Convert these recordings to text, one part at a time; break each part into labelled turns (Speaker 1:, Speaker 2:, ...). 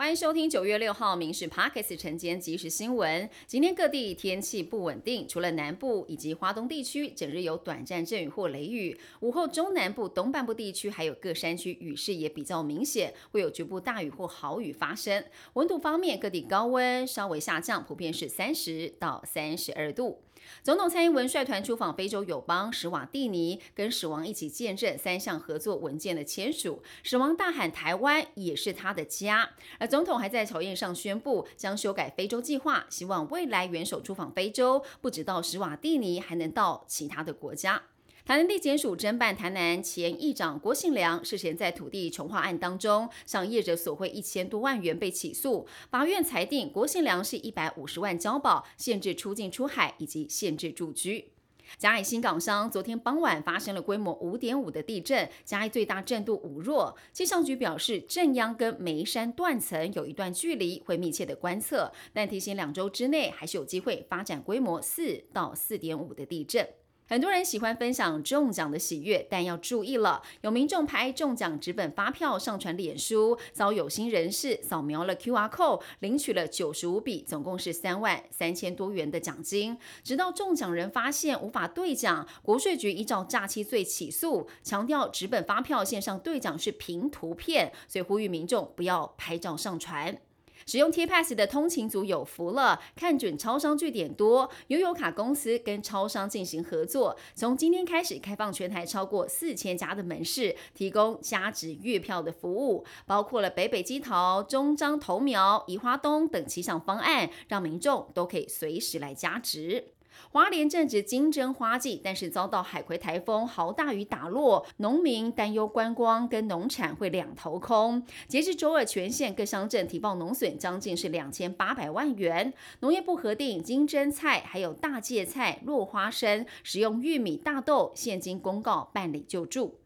Speaker 1: 欢迎收听九月六号《民事 Pockets》晨间即时新闻。今天各地天气不稳定，除了南部以及华东地区，整日有短暂阵雨或雷雨。午后中南部东半部地区还有各山区雨势也比较明显，会有局部大雨或豪雨发生。温度方面，各地高温稍微下降，普遍是三十到三十二度。总统蔡英文率团出访非洲友邦史瓦蒂尼，跟史王一起见证三项合作文件的签署。史王大喊：“台湾也是他的家。”而总统还在朝宴上宣布，将修改非洲计划，希望未来元首出访非洲，不止到史瓦蒂尼，还能到其他的国家。台南地检署侦办台南前议长郭信良涉嫌在土地重划案当中向业者索贿一千多万元被起诉，法院裁定郭信良是一百五十万交保，限制出境出海以及限制住居。嘉义新港商昨天傍晚发生了规模五点五的地震，嘉义最大震度五弱。气象局表示，震央跟眉山断层有一段距离，会密切的观测，但提醒两周之内还是有机会发展规模四到四点五的地震。很多人喜欢分享中奖的喜悦，但要注意了，有民众拍中奖纸本发票上传脸书，遭有心人士扫描了 QR code，领取了九十五笔，总共是三万三千多元的奖金。直到中奖人发现无法兑奖，国税局依照诈欺罪起诉，强调纸本发票线上兑奖是凭图片，所以呼吁民众不要拍照上传。使用 T Pass 的通勤族有福了，看准超商据点多，悠游卡公司跟超商进行合作，从今天开始开放全台超过四千家的门市，提供加值月票的服务，包括了北北基桃、中彰投苗、宜花东等七项方案，让民众都可以随时来加值。华莲正值金针花季，但是遭到海葵台风豪大雨打落，农民担忧观光跟农产会两头空。截至周二，全县各乡镇提报农损将近是两千八百万元。农业部核定金针菜还有大芥菜、落花生，食用玉米、大豆，现金公告办理救助。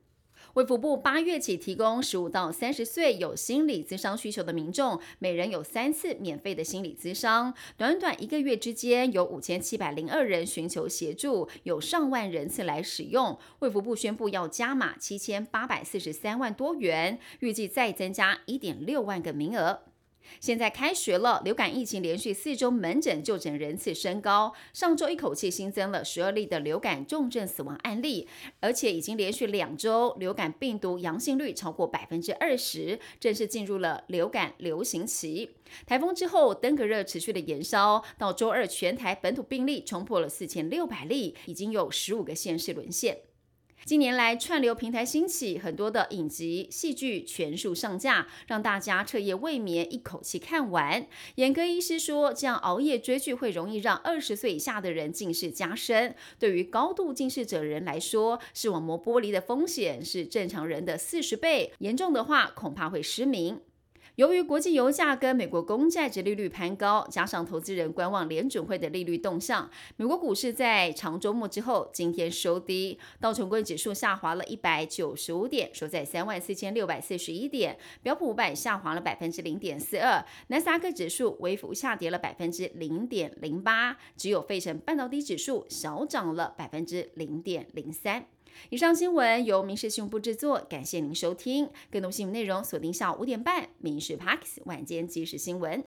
Speaker 1: 卫福部八月起提供十五到三十岁有心理咨商需求的民众，每人有三次免费的心理咨商。短短一个月之间，有五千七百零二人寻求协助，有上万人次来使用。卫福部宣布要加码七千八百四十三万多元，预计再增加一点六万个名额。现在开学了，流感疫情连续四周门诊就诊人次升高。上周一口气新增了十二例的流感重症死亡案例，而且已经连续两周流感病毒阳性率超过百分之二十，正式进入了流感流行期。台风之后，登革热持续的延烧，到周二全台本土病例冲破了四千六百例，已经有十五个县市沦陷。近年来，串流平台兴起，很多的影集、戏剧全数上架，让大家彻夜未眠，一口气看完。眼科医师说，这样熬夜追剧会容易让二十岁以下的人近视加深。对于高度近视者人来说，视网膜剥离的风险是正常人的四十倍，严重的话恐怕会失明。由于国际油价跟美国公债值利率攀高，加上投资人观望联准会的利率动向，美国股市在长周末之后今天收低，道琼工指数下滑了一百九十五点，收在三万四千六百四十一点；标普五百下滑了百分之零点四二，纳斯达克指数微幅下跌了百分之零点零八，只有费城半导体指数小涨了百分之零点零三。以上新闻由民事新闻部制作，感谢您收听。更多新闻内容锁定下午五点半《民事 Parks 晚间即时新闻》。